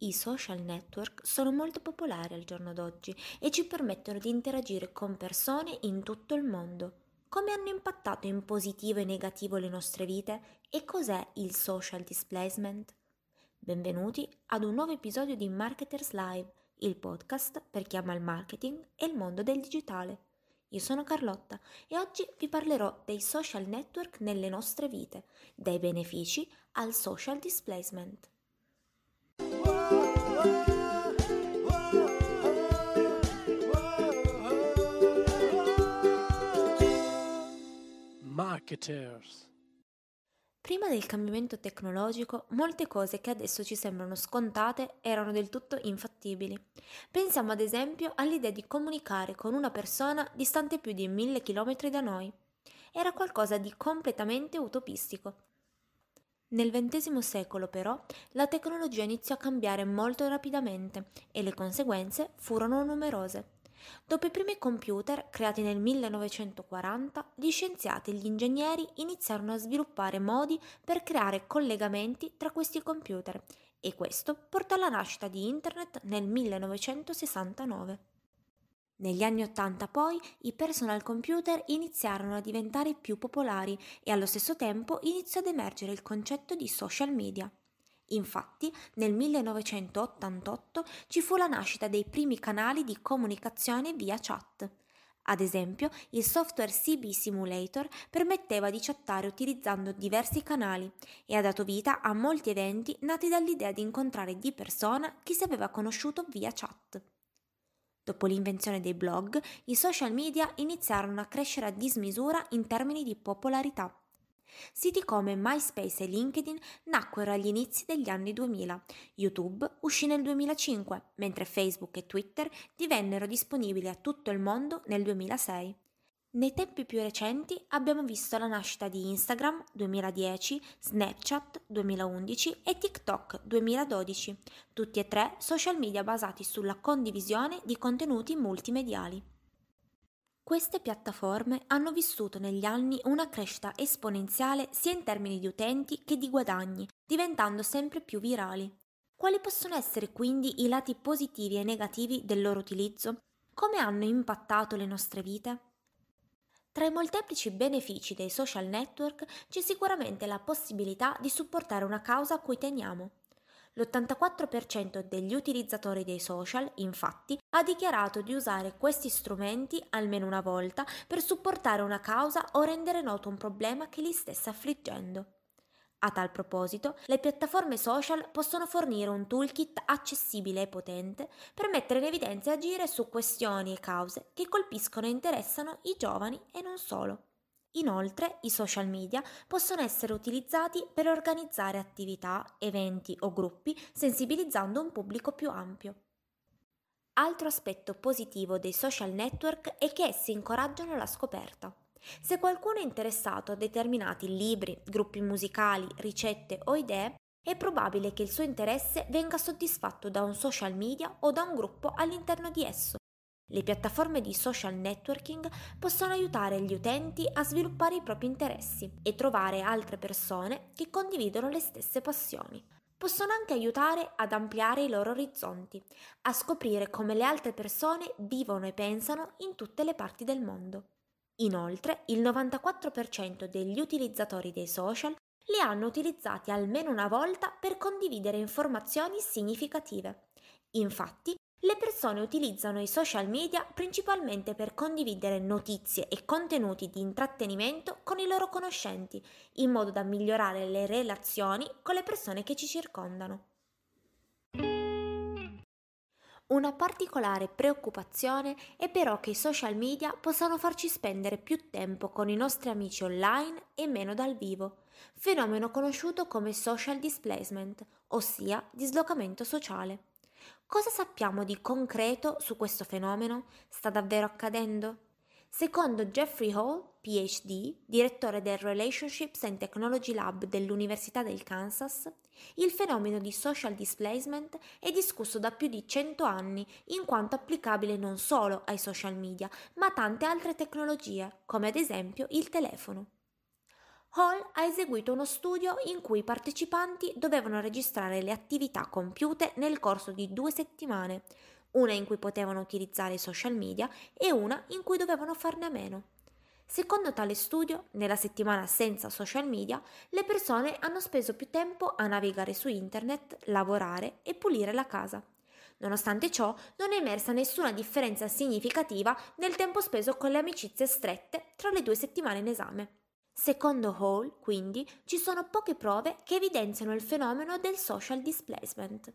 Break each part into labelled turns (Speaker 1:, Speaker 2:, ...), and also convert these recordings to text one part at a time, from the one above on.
Speaker 1: I social network sono molto popolari al giorno d'oggi e ci permettono di interagire con persone in tutto il mondo. Come hanno impattato in positivo e negativo le nostre vite e cos'è il social displacement? Benvenuti ad un nuovo episodio di Marketers Live, il podcast per chi ama il marketing e il mondo del digitale. Io sono Carlotta e oggi vi parlerò dei social network nelle nostre vite, dai benefici al social displacement. Marketers. Prima del cambiamento tecnologico, molte cose che adesso ci sembrano scontate erano del tutto infattibili. Pensiamo ad esempio all'idea di comunicare con una persona distante più di mille chilometri da noi. Era qualcosa di completamente utopistico. Nel XX secolo però la tecnologia iniziò a cambiare molto rapidamente e le conseguenze furono numerose. Dopo i primi computer, creati nel 1940, gli scienziati e gli ingegneri iniziarono a sviluppare modi per creare collegamenti tra questi computer e questo portò alla nascita di Internet nel 1969. Negli anni Ottanta poi i personal computer iniziarono a diventare più popolari e allo stesso tempo iniziò ad emergere il concetto di social media. Infatti, nel 1988 ci fu la nascita dei primi canali di comunicazione via chat. Ad esempio, il software CB Simulator permetteva di chattare utilizzando diversi canali e ha dato vita a molti eventi nati dall'idea di incontrare di persona chi si aveva conosciuto via chat. Dopo l'invenzione dei blog, i social media iniziarono a crescere a dismisura in termini di popolarità. Siti come MySpace e LinkedIn nacquero agli inizi degli anni 2000. YouTube uscì nel 2005, mentre Facebook e Twitter divennero disponibili a tutto il mondo nel 2006. Nei tempi più recenti abbiamo visto la nascita di Instagram 2010, Snapchat 2011 e TikTok 2012, tutti e tre social media basati sulla condivisione di contenuti multimediali. Queste piattaforme hanno vissuto negli anni una crescita esponenziale sia in termini di utenti che di guadagni, diventando sempre più virali. Quali possono essere quindi i lati positivi e negativi del loro utilizzo? Come hanno impattato le nostre vite? Tra i molteplici benefici dei social network c'è sicuramente la possibilità di supportare una causa a cui teniamo. L'84% degli utilizzatori dei social, infatti, ha dichiarato di usare questi strumenti almeno una volta per supportare una causa o rendere noto un problema che li stesse affliggendo. A tal proposito, le piattaforme social possono fornire un toolkit accessibile e potente per mettere in evidenza e agire su questioni e cause che colpiscono e interessano i giovani e non solo. Inoltre, i social media possono essere utilizzati per organizzare attività, eventi o gruppi sensibilizzando un pubblico più ampio. Altro aspetto positivo dei social network è che essi incoraggiano la scoperta. Se qualcuno è interessato a determinati libri, gruppi musicali, ricette o idee, è probabile che il suo interesse venga soddisfatto da un social media o da un gruppo all'interno di esso. Le piattaforme di social networking possono aiutare gli utenti a sviluppare i propri interessi e trovare altre persone che condividono le stesse passioni. Possono anche aiutare ad ampliare i loro orizzonti, a scoprire come le altre persone vivono e pensano in tutte le parti del mondo. Inoltre, il 94% degli utilizzatori dei social li hanno utilizzati almeno una volta per condividere informazioni significative. Infatti, le persone utilizzano i social media principalmente per condividere notizie e contenuti di intrattenimento con i loro conoscenti, in modo da migliorare le relazioni con le persone che ci circondano. Una particolare preoccupazione è però che i social media possano farci spendere più tempo con i nostri amici online e meno dal vivo, fenomeno conosciuto come social displacement, ossia dislocamento sociale. Cosa sappiamo di concreto su questo fenomeno? Sta davvero accadendo? Secondo Jeffrey Hall, PhD, direttore del Relationships and Technology Lab dell'Università del Kansas, il fenomeno di social displacement è discusso da più di 100 anni in quanto applicabile non solo ai social media, ma a tante altre tecnologie, come ad esempio il telefono. Hall ha eseguito uno studio in cui i partecipanti dovevano registrare le attività compiute nel corso di due settimane, una in cui potevano utilizzare i social media e una in cui dovevano farne a meno. Secondo tale studio, nella settimana senza social media, le persone hanno speso più tempo a navigare su internet, lavorare e pulire la casa. Nonostante ciò, non è emersa nessuna differenza significativa nel tempo speso con le amicizie strette tra le due settimane in esame. Secondo Hall, quindi, ci sono poche prove che evidenziano il fenomeno del social displacement.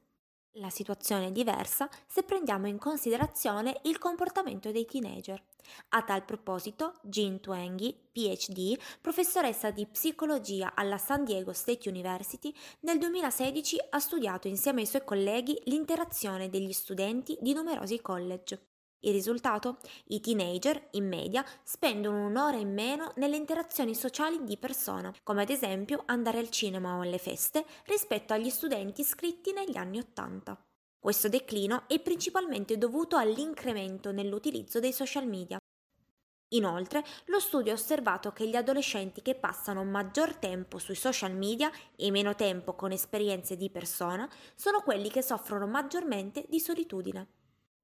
Speaker 1: La situazione è diversa se prendiamo in considerazione il comportamento dei teenager. A tal proposito, Jean Twenge, PhD, professoressa di psicologia alla San Diego State University, nel 2016 ha studiato insieme ai suoi colleghi l'interazione degli studenti di numerosi college. Il risultato? I teenager, in media, spendono un'ora in meno nelle interazioni sociali di persona, come ad esempio andare al cinema o alle feste, rispetto agli studenti iscritti negli anni Ottanta. Questo declino è principalmente dovuto all'incremento nell'utilizzo dei social media. Inoltre, lo studio ha osservato che gli adolescenti che passano maggior tempo sui social media e meno tempo con esperienze di persona sono quelli che soffrono maggiormente di solitudine.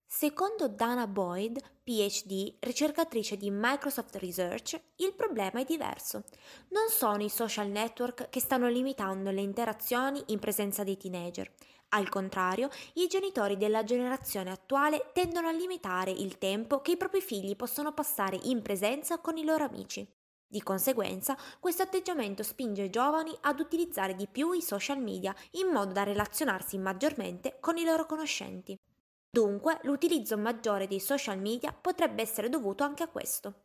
Speaker 1: Secondo Dana Boyd, PhD, ricercatrice di Microsoft Research, il problema è diverso. Non sono i social network che stanno limitando le interazioni in presenza dei teenager. Al contrario, i genitori della generazione attuale tendono a limitare il tempo che i propri figli possono passare in presenza con i loro amici. Di conseguenza, questo atteggiamento spinge i giovani ad utilizzare di più i social media in modo da relazionarsi maggiormente con i loro conoscenti. Dunque, l'utilizzo maggiore dei social media potrebbe essere dovuto anche a questo.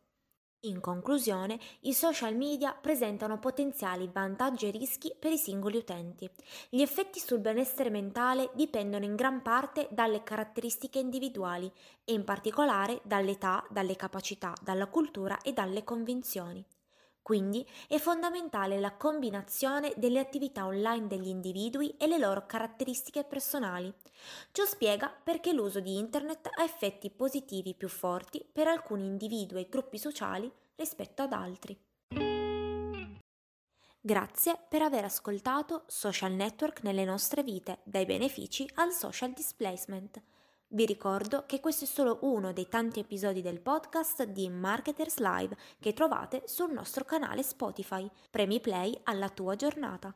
Speaker 1: In conclusione, i social media presentano potenziali vantaggi e rischi per i singoli utenti. Gli effetti sul benessere mentale dipendono in gran parte dalle caratteristiche individuali e in particolare dall'età, dalle capacità, dalla cultura e dalle convinzioni. Quindi è fondamentale la combinazione delle attività online degli individui e le loro caratteristiche personali. Ciò spiega perché l'uso di Internet ha effetti positivi più forti per alcuni individui e gruppi sociali rispetto ad altri. Grazie per aver ascoltato Social Network nelle nostre vite, dai benefici al social displacement. Vi ricordo che questo è solo uno dei tanti episodi del podcast di Marketers Live che trovate sul nostro canale Spotify. Premi play alla tua giornata.